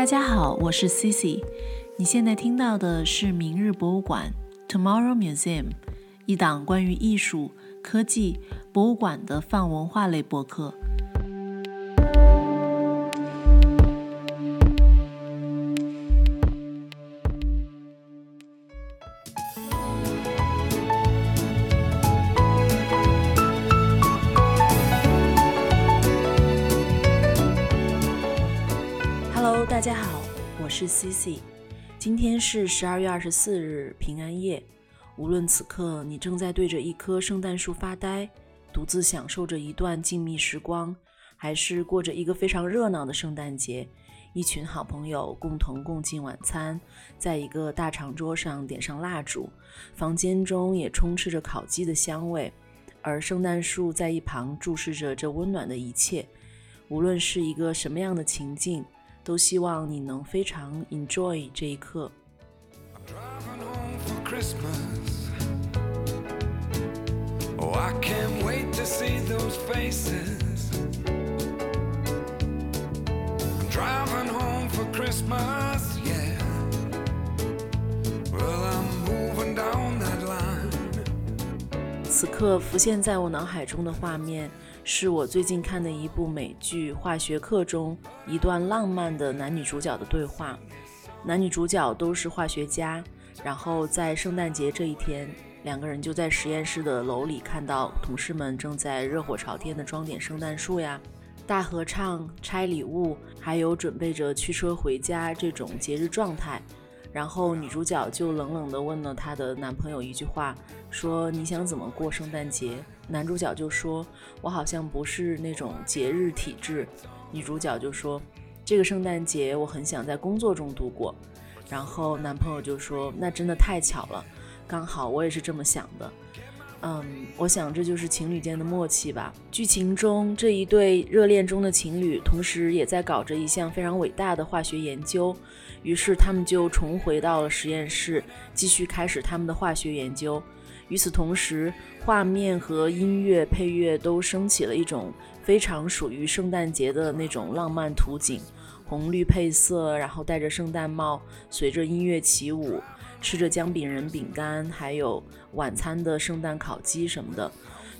大家好，我是 Cici。你现在听到的是明日博物馆 （Tomorrow Museum） 一档关于艺术、科技、博物馆的泛文化类博客。今天是十二月二十四日，平安夜。无论此刻你正在对着一棵圣诞树发呆，独自享受着一段静谧时光，还是过着一个非常热闹的圣诞节，一群好朋友共同共进晚餐，在一个大长桌上点上蜡烛，房间中也充斥着烤鸡的香味，而圣诞树在一旁注视着这温暖的一切。无论是一个什么样的情境。都希望你能非常 enjoy 这一刻。Driving home for Christmas. Oh, I can't wait to see those faces. I'm driving home for Christmas, yeah. Well, I'm moving down that line. 此刻浮现在我脑海中的画面，是我最近看的一部美剧《化学课》中一段浪漫的男女主角的对话。男女主角都是化学家，然后在圣诞节这一天，两个人就在实验室的楼里看到同事们正在热火朝天的装点圣诞树呀，大合唱、拆礼物，还有准备着驱车回家这种节日状态。然后女主角就冷冷地问了她的男朋友一句话，说：“你想怎么过圣诞节？”男主角就说：“我好像不是那种节日体质。”女主角就说：“这个圣诞节我很想在工作中度过。”然后男朋友就说：“那真的太巧了，刚好我也是这么想的。”嗯，我想这就是情侣间的默契吧。剧情中这一对热恋中的情侣，同时也在搞着一项非常伟大的化学研究，于是他们就重回到了实验室，继续开始他们的化学研究。与此同时，画面和音乐配乐都升起了一种非常属于圣诞节的那种浪漫图景，红绿配色，然后戴着圣诞帽，随着音乐起舞。吃着姜饼人饼干，还有晚餐的圣诞烤鸡什么的，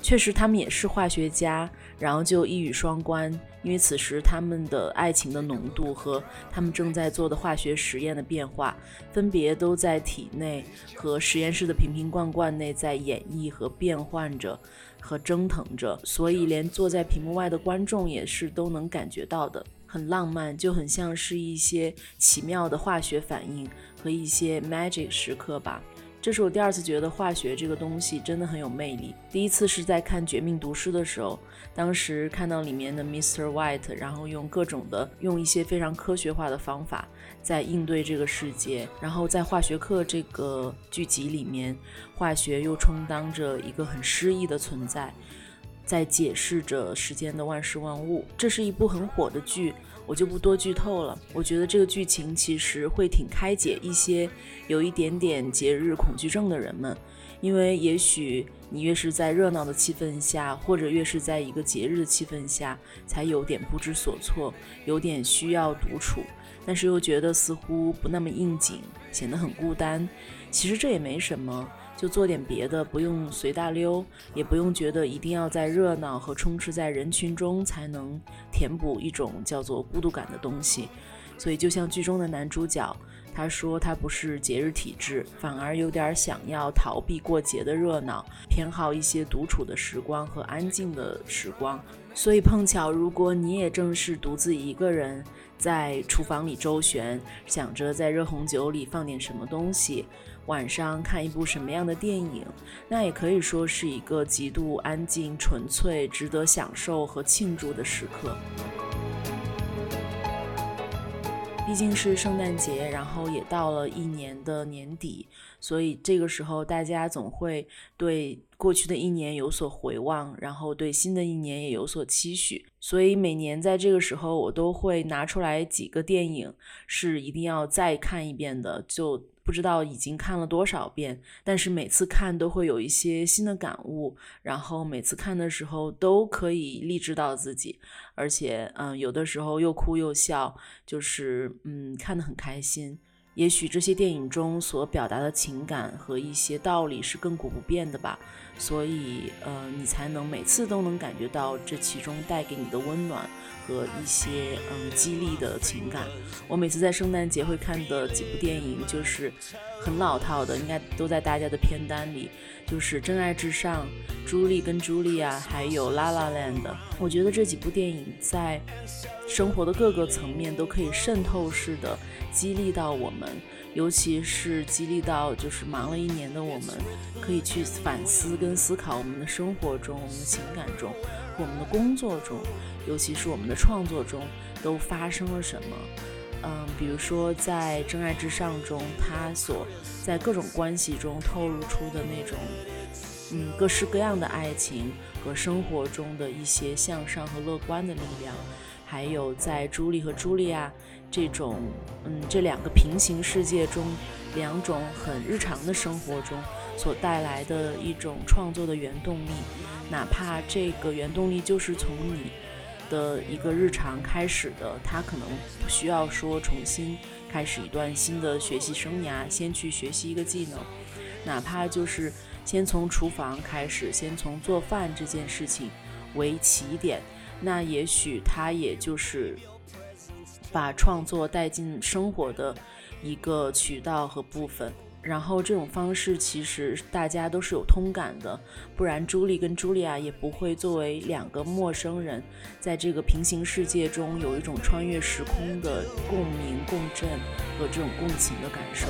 确实他们也是化学家，然后就一语双关，因为此时他们的爱情的浓度和他们正在做的化学实验的变化，分别都在体内和实验室的瓶瓶罐罐内在演绎和变换着和蒸腾着，所以连坐在屏幕外的观众也是都能感觉到的。很浪漫，就很像是一些奇妙的化学反应和一些 magic 时刻吧。这是我第二次觉得化学这个东西真的很有魅力。第一次是在看《绝命毒师》的时候，当时看到里面的 Mr. White，然后用各种的用一些非常科学化的方法在应对这个世界。然后在化学课这个剧集里面，化学又充当着一个很诗意的存在。在解释着世间的万事万物。这是一部很火的剧，我就不多剧透了。我觉得这个剧情其实会挺开解一些有一点点节日恐惧症的人们，因为也许你越是在热闹的气氛下，或者越是在一个节日的气氛下，才有点不知所措，有点需要独处，但是又觉得似乎不那么应景，显得很孤单。其实这也没什么。就做点别的，不用随大溜，也不用觉得一定要在热闹和充斥在人群中才能填补一种叫做孤独感的东西。所以，就像剧中的男主角，他说他不是节日体质，反而有点想要逃避过节的热闹，偏好一些独处的时光和安静的时光。所以碰巧，如果你也正是独自一个人在厨房里周旋，想着在热红酒里放点什么东西。晚上看一部什么样的电影，那也可以说是一个极度安静、纯粹、值得享受和庆祝的时刻。毕竟是圣诞节，然后也到了一年的年底，所以这个时候大家总会对过去的一年有所回望，然后对新的一年也有所期许。所以每年在这个时候，我都会拿出来几个电影，是一定要再看一遍的。就不知道已经看了多少遍，但是每次看都会有一些新的感悟，然后每次看的时候都可以励志到自己，而且嗯，有的时候又哭又笑，就是嗯，看得很开心。也许这些电影中所表达的情感和一些道理是亘古不变的吧，所以呃，你才能每次都能感觉到这其中带给你的温暖和一些嗯激励的情感。我每次在圣诞节会看的几部电影就是很老套的，应该都在大家的片单里，就是《真爱至上》、《朱莉跟茱莉亚》还有《La La Land》。我觉得这几部电影在生活的各个层面都可以渗透式的。激励到我们，尤其是激励到就是忙了一年的我们，可以去反思跟思考我们的生活中、我们的情感中、我们的工作中，尤其是我们的创作中都发生了什么。嗯，比如说在《真爱至上》中，他所在各种关系中透露出的那种，嗯，各式各样的爱情和生活中的一些向上和乐观的力量，还有在朱莉和茱莉亚。这种，嗯，这两个平行世界中，两种很日常的生活中所带来的一种创作的原动力，哪怕这个原动力就是从你的一个日常开始的，他可能不需要说重新开始一段新的学习生涯，先去学习一个技能，哪怕就是先从厨房开始，先从做饭这件事情为起点，那也许他也就是。把创作带进生活的一个渠道和部分，然后这种方式其实大家都是有通感的，不然朱莉跟茱莉亚也不会作为两个陌生人，在这个平行世界中有一种穿越时空的共鸣、共振和这种共情的感受。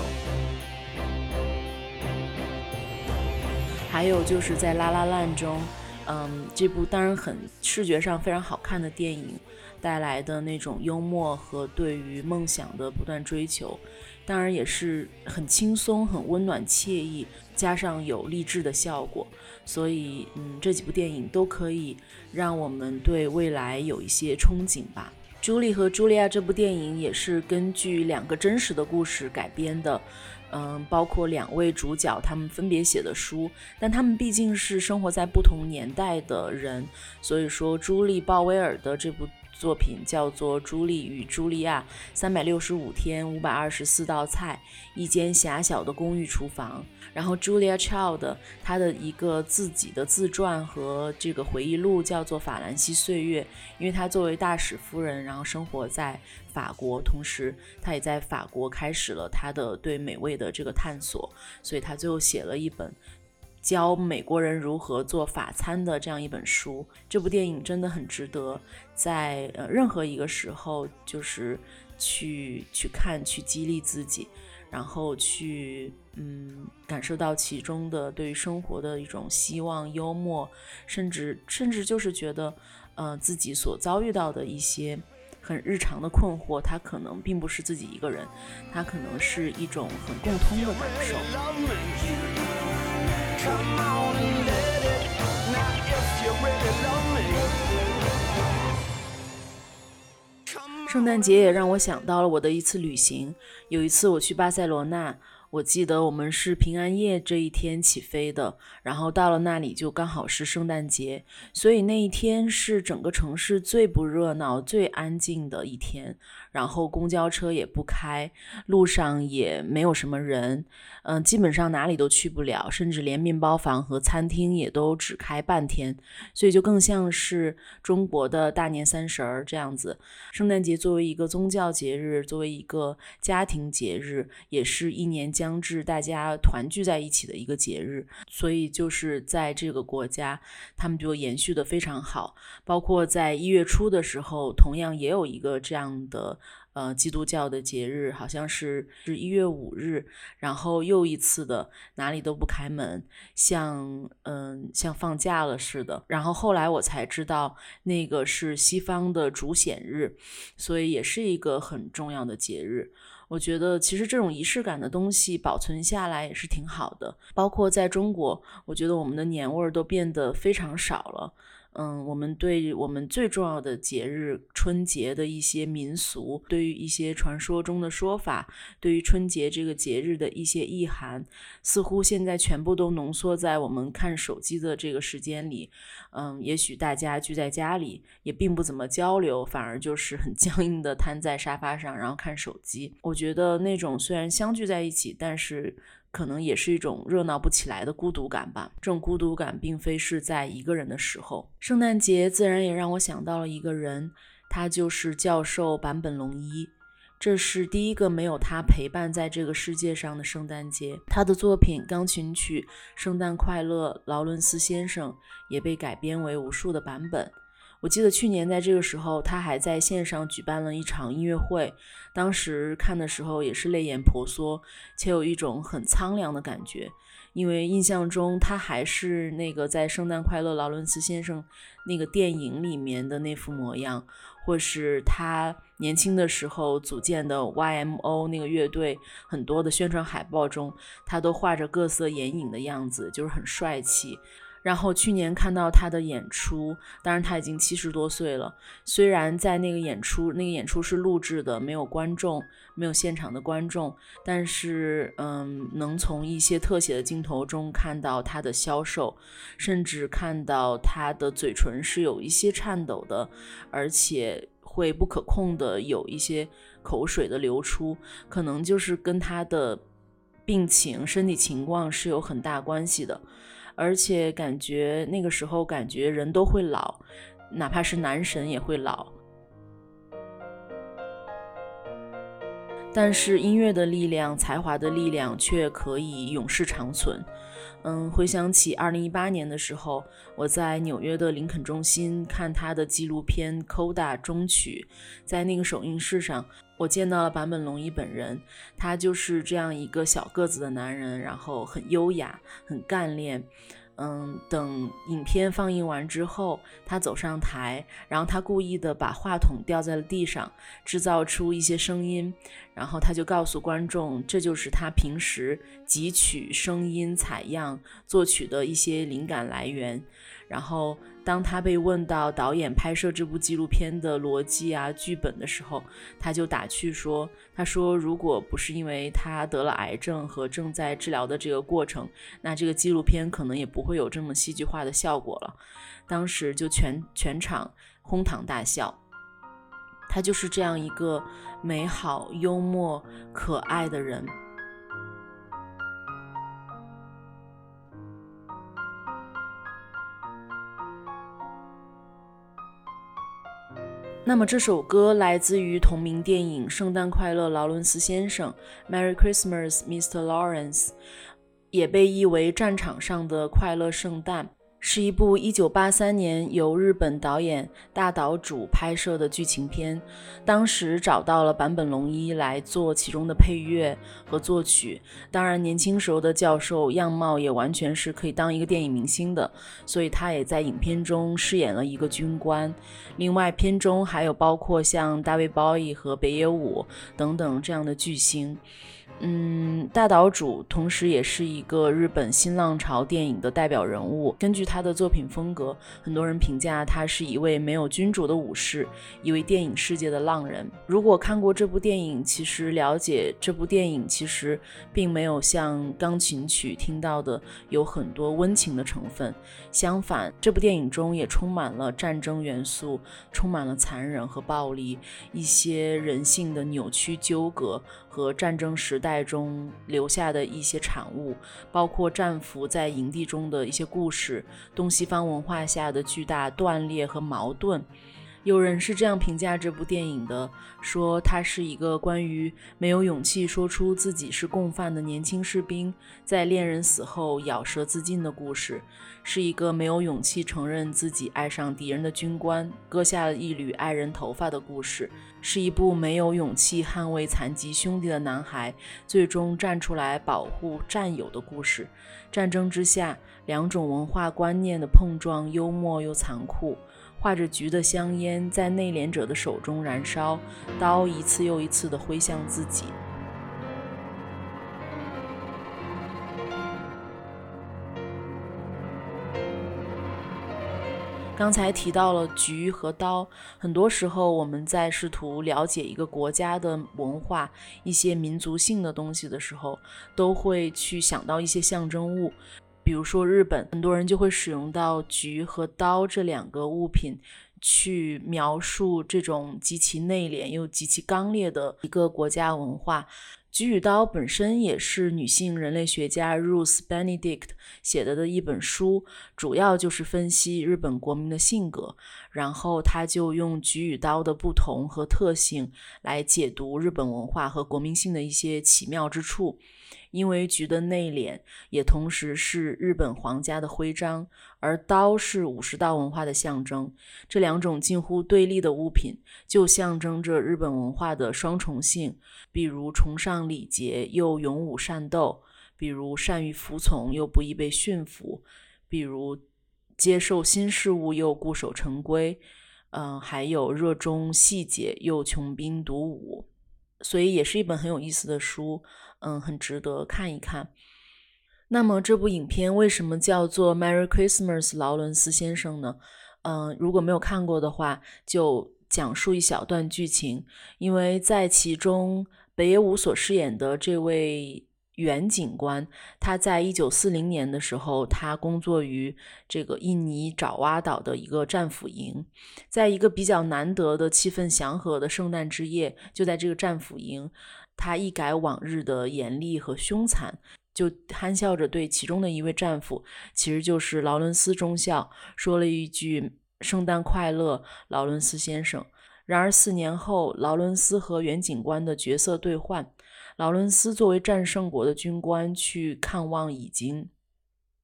还有就是在《拉拉烂》中，嗯，这部当然很视觉上非常好看的电影。带来的那种幽默和对于梦想的不断追求，当然也是很轻松、很温暖、惬意，加上有励志的效果。所以，嗯，这几部电影都可以让我们对未来有一些憧憬吧。《朱莉和茱莉亚》这部电影也是根据两个真实的故事改编的，嗯，包括两位主角他们分别写的书，但他们毕竟是生活在不同年代的人，所以说朱莉·鲍威尔的这部。作品叫做《朱莉与茱莉亚》，三百六十五天，五百二十四道菜，一间狭小的公寓厨房。然后，Julia Child 她的一个自己的自传和这个回忆录叫做《法兰西岁月》，因为她作为大使夫人，然后生活在法国，同时她也在法国开始了她的对美味的这个探索，所以她最后写了一本。教美国人如何做法餐的这样一本书，这部电影真的很值得在呃任何一个时候，就是去去看，去激励自己，然后去嗯感受到其中的对于生活的一种希望、幽默，甚至甚至就是觉得呃自己所遭遇到的一些很日常的困惑，它可能并不是自己一个人，它可能是一种很共通的感受。圣诞节也让我想到了我的一次旅行。有一次我去巴塞罗那。我记得我们是平安夜这一天起飞的，然后到了那里就刚好是圣诞节，所以那一天是整个城市最不热闹、最安静的一天。然后公交车也不开，路上也没有什么人，嗯，基本上哪里都去不了，甚至连面包房和餐厅也都只开半天，所以就更像是中国的大年三十儿这样子。圣诞节作为一个宗教节日，作为一个家庭节日，也是一年。将至，大家团聚在一起的一个节日，所以就是在这个国家，他们就延续的非常好。包括在一月初的时候，同样也有一个这样的呃基督教的节日，好像是是一月五日，然后又一次的哪里都不开门，像嗯像放假了似的。然后后来我才知道，那个是西方的主显日，所以也是一个很重要的节日。我觉得其实这种仪式感的东西保存下来也是挺好的。包括在中国，我觉得我们的年味儿都变得非常少了。嗯，我们对我们最重要的节日春节的一些民俗，对于一些传说中的说法，对于春节这个节日的一些意涵，似乎现在全部都浓缩在我们看手机的这个时间里。嗯，也许大家聚在家里也并不怎么交流，反而就是很僵硬的瘫在沙发上，然后看手机。我觉得那种虽然相聚在一起，但是。可能也是一种热闹不起来的孤独感吧。这种孤独感并非是在一个人的时候。圣诞节自然也让我想到了一个人，他就是教授坂本龙一。这是第一个没有他陪伴在这个世界上的圣诞节。他的作品钢琴曲《圣诞快乐》，劳伦斯先生也被改编为无数的版本。我记得去年在这个时候，他还在线上举办了一场音乐会。当时看的时候也是泪眼婆娑，且有一种很苍凉的感觉，因为印象中他还是那个在《圣诞快乐，劳伦斯先生》那个电影里面的那副模样，或是他年轻的时候组建的 YMO 那个乐队，很多的宣传海报中，他都画着各色眼影的样子，就是很帅气。然后去年看到他的演出，当然他已经七十多岁了。虽然在那个演出，那个演出是录制的，没有观众，没有现场的观众，但是，嗯，能从一些特写的镜头中看到他的消瘦，甚至看到他的嘴唇是有一些颤抖的，而且会不可控的有一些口水的流出，可能就是跟他的病情、身体情况是有很大关系的。而且感觉那个时候，感觉人都会老，哪怕是男神也会老。但是音乐的力量、才华的力量却可以永世长存。嗯，回想起二零一八年的时候，我在纽约的林肯中心看他的纪录片《Coda 中曲》，在那个首映式上，我见到了坂本龙一本人。他就是这样一个小个子的男人，然后很优雅，很干练。嗯，等影片放映完之后，他走上台，然后他故意的把话筒掉在了地上，制造出一些声音，然后他就告诉观众，这就是他平时汲取声音采样、作曲的一些灵感来源，然后。当他被问到导演拍摄这部纪录片的逻辑啊、剧本的时候，他就打趣说：“他说，如果不是因为他得了癌症和正在治疗的这个过程，那这个纪录片可能也不会有这么戏剧化的效果了。”当时就全全场哄堂大笑。他就是这样一个美好、幽默、可爱的人。那么这首歌来自于同名电影《圣诞快乐，劳伦斯先生》（Merry Christmas, Mr. Lawrence），也被译为“战场上的快乐圣诞”。是一部1983年由日本导演大岛渚拍摄的剧情片，当时找到了坂本龙一来做其中的配乐和作曲。当然，年轻时候的教授样貌也完全是可以当一个电影明星的，所以他也在影片中饰演了一个军官。另外，片中还有包括像大卫·鲍伊和北野武等等这样的巨星。嗯，大岛主同时也是一个日本新浪潮电影的代表人物。根据他的作品风格，很多人评价他是一位没有君主的武士，一位电影世界的浪人。如果看过这部电影，其实了解这部电影其实并没有像钢琴曲听到的有很多温情的成分。相反，这部电影中也充满了战争元素，充满了残忍和暴力，一些人性的扭曲纠葛。和战争时代中留下的一些产物，包括战俘在营地中的一些故事，东西方文化下的巨大断裂和矛盾。有人是这样评价这部电影的：说它是一个关于没有勇气说出自己是共犯的年轻士兵在恋人死后咬舌自尽的故事，是一个没有勇气承认自己爱上敌人的军官割下了一缕爱人头发的故事，是一部没有勇气捍卫残疾兄弟的男孩最终站出来保护战友的故事。战争之下，两种文化观念的碰撞，幽默又残酷。画着菊的香烟在内敛者的手中燃烧刀一次又一次的挥向自己。刚才提到了菊和刀很多时候我们在试图了解一个国家的文化一些民族性的东西的时候都会去想到一些象征物比如说日本，很多人就会使用到菊和刀这两个物品，去描述这种极其内敛又极其刚烈的一个国家文化。菊与刀本身也是女性人类学家 Ruth Benedict 写的的一本书，主要就是分析日本国民的性格。然后他就用菊与刀的不同和特性来解读日本文化和国民性的一些奇妙之处。因为菊的内敛也同时是日本皇家的徽章，而刀是武士道文化的象征。这两种近乎对立的物品，就象征着日本文化的双重性，比如崇尚礼节又勇武善斗，比如善于服从又不易被驯服，比如接受新事物又固守成规，嗯，还有热衷细节又穷兵黩武。所以也是一本很有意思的书。嗯，很值得看一看。那么这部影片为什么叫做《Merry Christmas》劳伦斯先生呢？嗯，如果没有看过的话，就讲述一小段剧情。因为在其中，北野武所饰演的这位原警官，他在一九四零年的时候，他工作于这个印尼爪哇岛的一个战俘营，在一个比较难得的气氛祥和的圣诞之夜，就在这个战俘营。他一改往日的严厉和凶残，就憨笑着对其中的一位战俘，其实就是劳伦斯中校，说了一句“圣诞快乐，劳伦斯先生”。然而四年后，劳伦斯和袁警官的角色对换，劳伦斯作为战胜国的军官去看望已经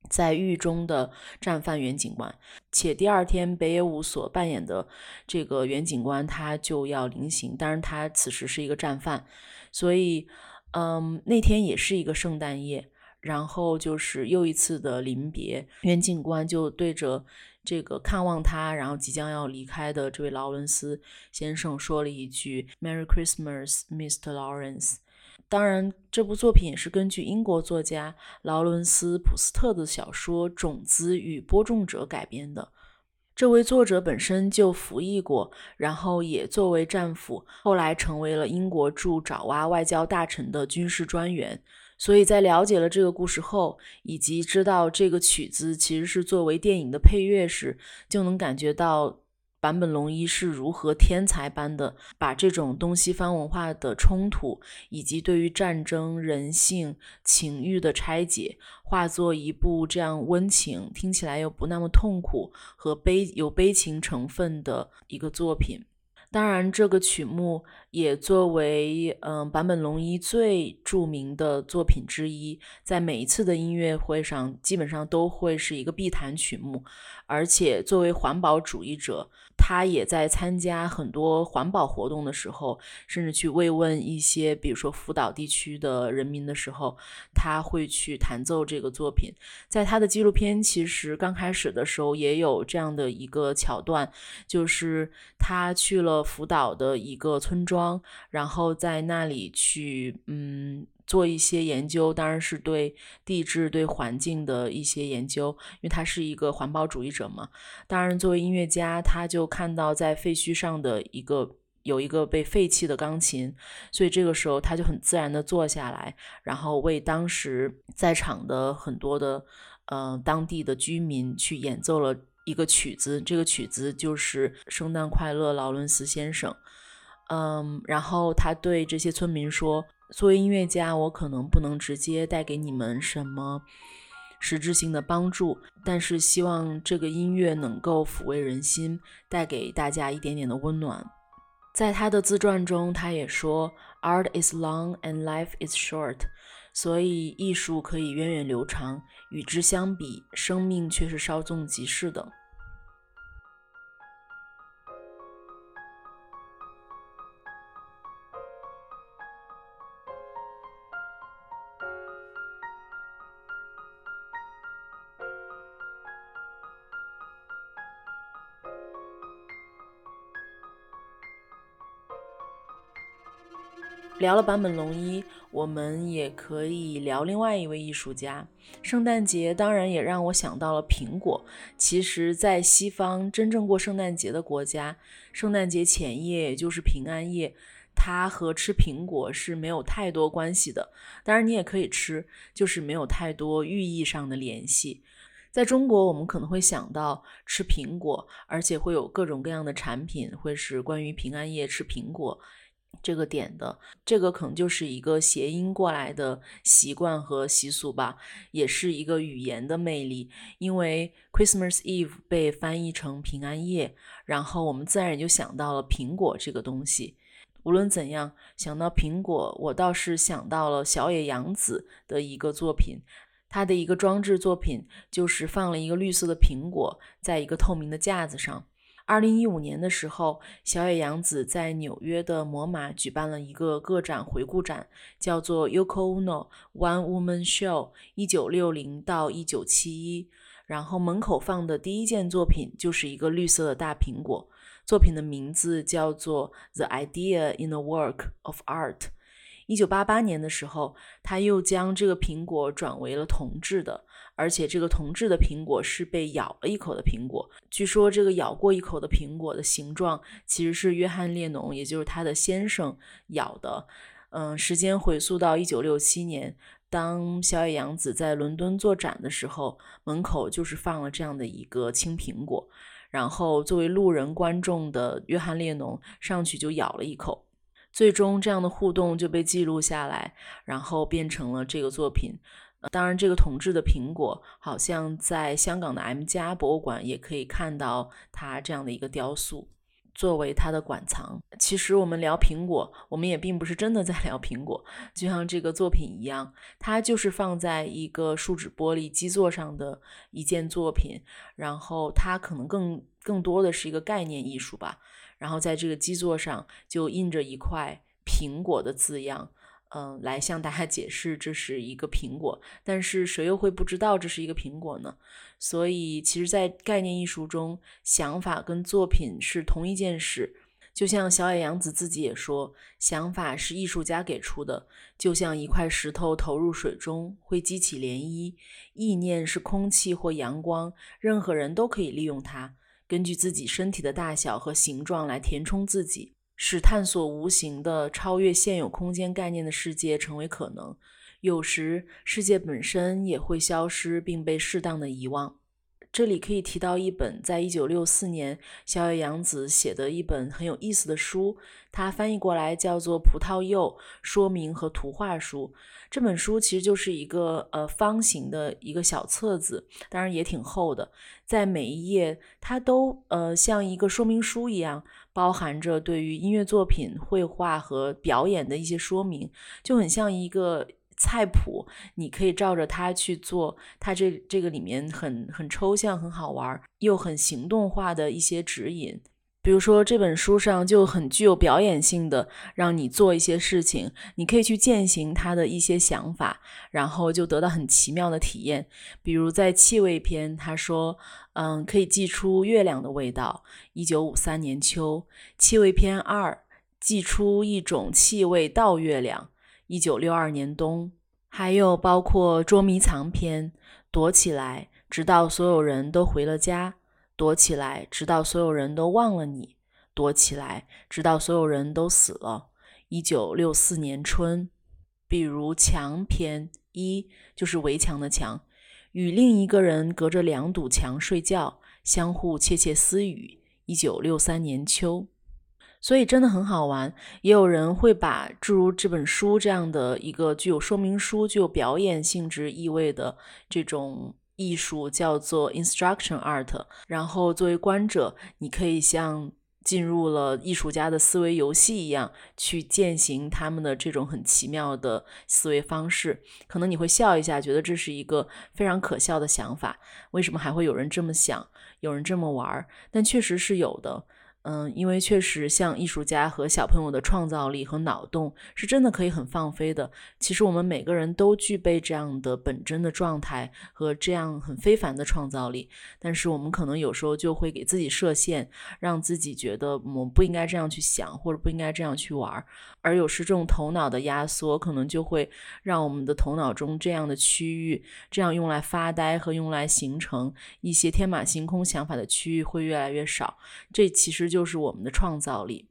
在狱中的战犯袁警官，且第二天北野武所扮演的这个袁警官他就要临刑，当然他此时是一个战犯。所以，嗯，那天也是一个圣诞夜，然后就是又一次的临别。袁警官就对着这个看望他，然后即将要离开的这位劳伦斯先生说了一句 “Merry Christmas, Mr. Lawrence”。当然，这部作品也是根据英国作家劳伦斯·普斯特的小说《种子与播种者》改编的。这位作者本身就服役过，然后也作为战俘，后来成为了英国驻爪哇外交大臣的军事专员。所以在了解了这个故事后，以及知道这个曲子其实是作为电影的配乐时，就能感觉到。坂本龙一是如何天才般的把这种东西方文化的冲突，以及对于战争、人性、情欲的拆解，化作一部这样温情、听起来又不那么痛苦和悲有悲情成分的一个作品。当然，这个曲目也作为嗯坂本龙一最著名的作品之一，在每一次的音乐会上，基本上都会是一个必弹曲目。而且，作为环保主义者，他也在参加很多环保活动的时候，甚至去慰问一些，比如说福岛地区的人民的时候，他会去弹奏这个作品。在他的纪录片其实刚开始的时候也有这样的一个桥段，就是他去了福岛的一个村庄，然后在那里去，嗯。做一些研究，当然是对地质、对环境的一些研究，因为他是一个环保主义者嘛。当然，作为音乐家，他就看到在废墟上的一个有一个被废弃的钢琴，所以这个时候他就很自然的坐下来，然后为当时在场的很多的呃当地的居民去演奏了一个曲子。这个曲子就是《圣诞快乐，劳伦斯先生》。嗯，然后他对这些村民说。作为音乐家，我可能不能直接带给你们什么实质性的帮助，但是希望这个音乐能够抚慰人心，带给大家一点点的温暖。在他的自传中，他也说：“Art is long and life is short。”所以艺术可以源远流长，与之相比，生命却是稍纵即逝的。聊了坂本龙一，我们也可以聊另外一位艺术家。圣诞节当然也让我想到了苹果。其实，在西方真正过圣诞节的国家，圣诞节前夜也就是平安夜，它和吃苹果是没有太多关系的。当然，你也可以吃，就是没有太多寓意上的联系。在中国，我们可能会想到吃苹果，而且会有各种各样的产品会是关于平安夜吃苹果。这个点的，这个可能就是一个谐音过来的习惯和习俗吧，也是一个语言的魅力。因为 Christmas Eve 被翻译成平安夜，然后我们自然也就想到了苹果这个东西。无论怎样，想到苹果，我倒是想到了小野洋子的一个作品，他的一个装置作品就是放了一个绿色的苹果在一个透明的架子上。二零一五年的时候，小野洋子在纽约的摩马举办了一个个展回顾展，叫做 Yoko Ono One Woman Show，一九六零到一九七一。然后门口放的第一件作品就是一个绿色的大苹果，作品的名字叫做 The Idea in a Work of Art。一九八八年的时候，他又将这个苹果转为了铜制的，而且这个铜制的苹果是被咬了一口的苹果。据说这个咬过一口的苹果的形状其实是约翰列侬，也就是他的先生咬的。嗯，时间回溯到一九六七年，当小野洋子在伦敦做展的时候，门口就是放了这样的一个青苹果，然后作为路人观众的约翰列侬上去就咬了一口。最终，这样的互动就被记录下来，然后变成了这个作品。当然，这个统治的苹果好像在香港的 M 家博物馆也可以看到它这样的一个雕塑，作为它的馆藏。其实我们聊苹果，我们也并不是真的在聊苹果，就像这个作品一样，它就是放在一个树脂玻璃基座上的一件作品，然后它可能更更多的是一个概念艺术吧。然后在这个基座上就印着一块苹果的字样，嗯，来向大家解释这是一个苹果。但是谁又会不知道这是一个苹果呢？所以其实，在概念艺术中，想法跟作品是同一件事。就像小野洋子自己也说，想法是艺术家给出的，就像一块石头投入水中会激起涟漪，意念是空气或阳光，任何人都可以利用它。根据自己身体的大小和形状来填充自己，使探索无形的、超越现有空间概念的世界成为可能。有时，世界本身也会消失并被适当的遗忘。这里可以提到一本在一九六四年小野洋子写的一本很有意思的书，它翻译过来叫做《葡萄柚说明和图画书》。这本书其实就是一个呃方形的一个小册子，当然也挺厚的，在每一页它都呃像一个说明书一样，包含着对于音乐作品、绘画和表演的一些说明，就很像一个。菜谱，你可以照着它去做。它这这个里面很很抽象，很好玩，又很行动化的一些指引。比如说这本书上就很具有表演性的，让你做一些事情，你可以去践行他的一些想法，然后就得到很奇妙的体验。比如在气味篇，他说，嗯，可以寄出月亮的味道。一九五三年秋，气味篇二，寄出一种气味到月亮。一九六二年冬，还有包括捉迷藏篇，躲起来，直到所有人都回了家；躲起来，直到所有人都忘了你；躲起来，直到所有人都死了。一九六四年春，比如墙篇一，就是围墙的墙，与另一个人隔着两堵墙睡觉，相互窃窃私语。一九六三年秋。所以真的很好玩，也有人会把诸如这本书这样的一个具有说明书、具有表演性质意味的这种艺术叫做 instruction art。然后作为观者，你可以像进入了艺术家的思维游戏一样，去践行他们的这种很奇妙的思维方式。可能你会笑一下，觉得这是一个非常可笑的想法。为什么还会有人这么想，有人这么玩？但确实是有的。嗯，因为确实像艺术家和小朋友的创造力和脑洞是真的可以很放飞的。其实我们每个人都具备这样的本真的状态和这样很非凡的创造力，但是我们可能有时候就会给自己设限，让自己觉得我们不应该这样去想，或者不应该这样去玩。而有时这种头脑的压缩，可能就会让我们的头脑中这样的区域，这样用来发呆和用来形成一些天马行空想法的区域会越来越少。这其实就就是我们的创造力，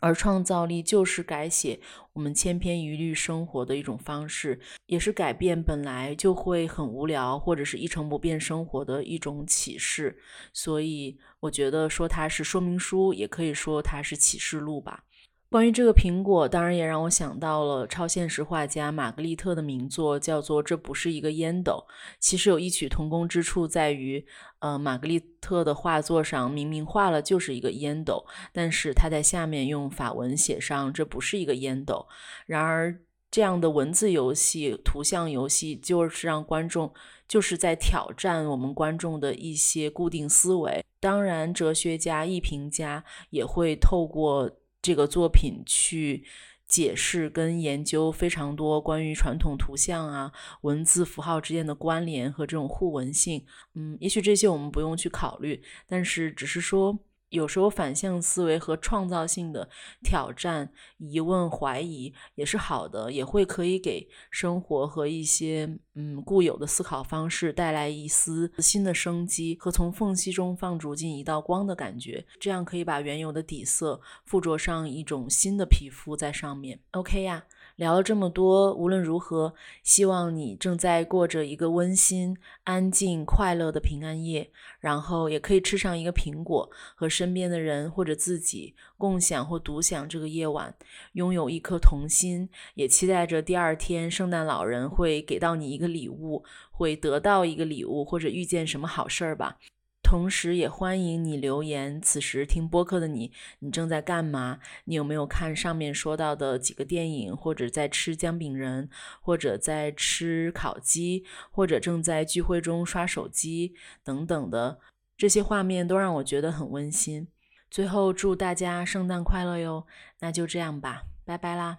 而创造力就是改写我们千篇一律生活的一种方式，也是改变本来就会很无聊或者是一成不变生活的一种启示。所以，我觉得说它是说明书，也可以说它是启示录吧。关于这个苹果，当然也让我想到了超现实画家玛格丽特的名作，叫做《这不是一个烟斗》。其实有异曲同工之处，在于，呃，玛格丽特的画作上明明画了就是一个烟斗，但是他在下面用法文写上“这不是一个烟斗”。然而，这样的文字游戏、图像游戏，就是让观众就是在挑战我们观众的一些固定思维。当然，哲学家、艺评家也会透过。这个作品去解释跟研究非常多关于传统图像啊、文字符号之间的关联和这种互文性，嗯，也许这些我们不用去考虑，但是只是说。有时候反向思维和创造性的挑战、疑问、怀疑也是好的，也会可以给生活和一些嗯固有的思考方式带来一丝新的生机和从缝隙中放逐进一道光的感觉。这样可以把原有的底色附着上一种新的皮肤在上面。OK 呀。聊了这么多，无论如何，希望你正在过着一个温馨、安静、快乐的平安夜，然后也可以吃上一个苹果，和身边的人或者自己共享或独享这个夜晚，拥有一颗童心，也期待着第二天圣诞老人会给到你一个礼物，会得到一个礼物，或者遇见什么好事儿吧。同时，也欢迎你留言。此时听播客的你，你正在干嘛？你有没有看上面说到的几个电影，或者在吃姜饼人，或者在吃烤鸡，或者正在聚会中刷手机等等的这些画面，都让我觉得很温馨。最后，祝大家圣诞快乐哟！那就这样吧，拜拜啦。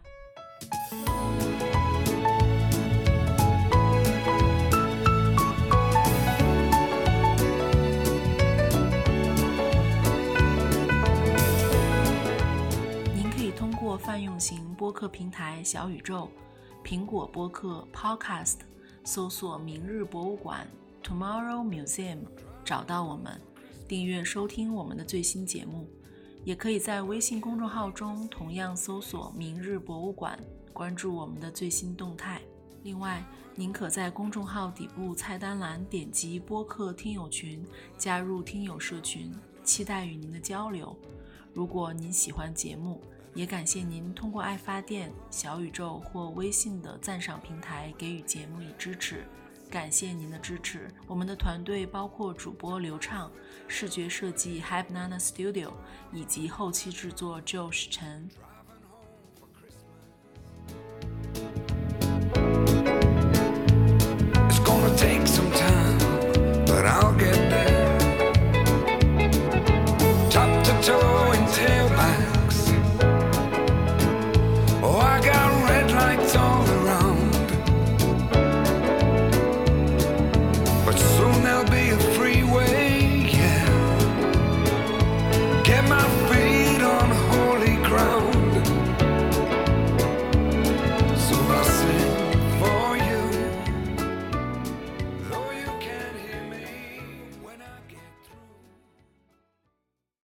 泛用型播客平台小宇宙、苹果播客 Podcast 搜索“明日博物馆 ”（Tomorrow Museum） 找到我们，订阅收听我们的最新节目。也可以在微信公众号中同样搜索“明日博物馆”，关注我们的最新动态。另外，您可在公众号底部菜单栏点击播客听友群，加入听友社群，期待与您的交流。如果您喜欢节目，也感谢您通过爱发电、小宇宙或微信的赞赏平台给予节目以支持，感谢您的支持。我们的团队包括主播刘畅、视觉设计 Hi Banana Studio 以及后期制作 Josh 陈。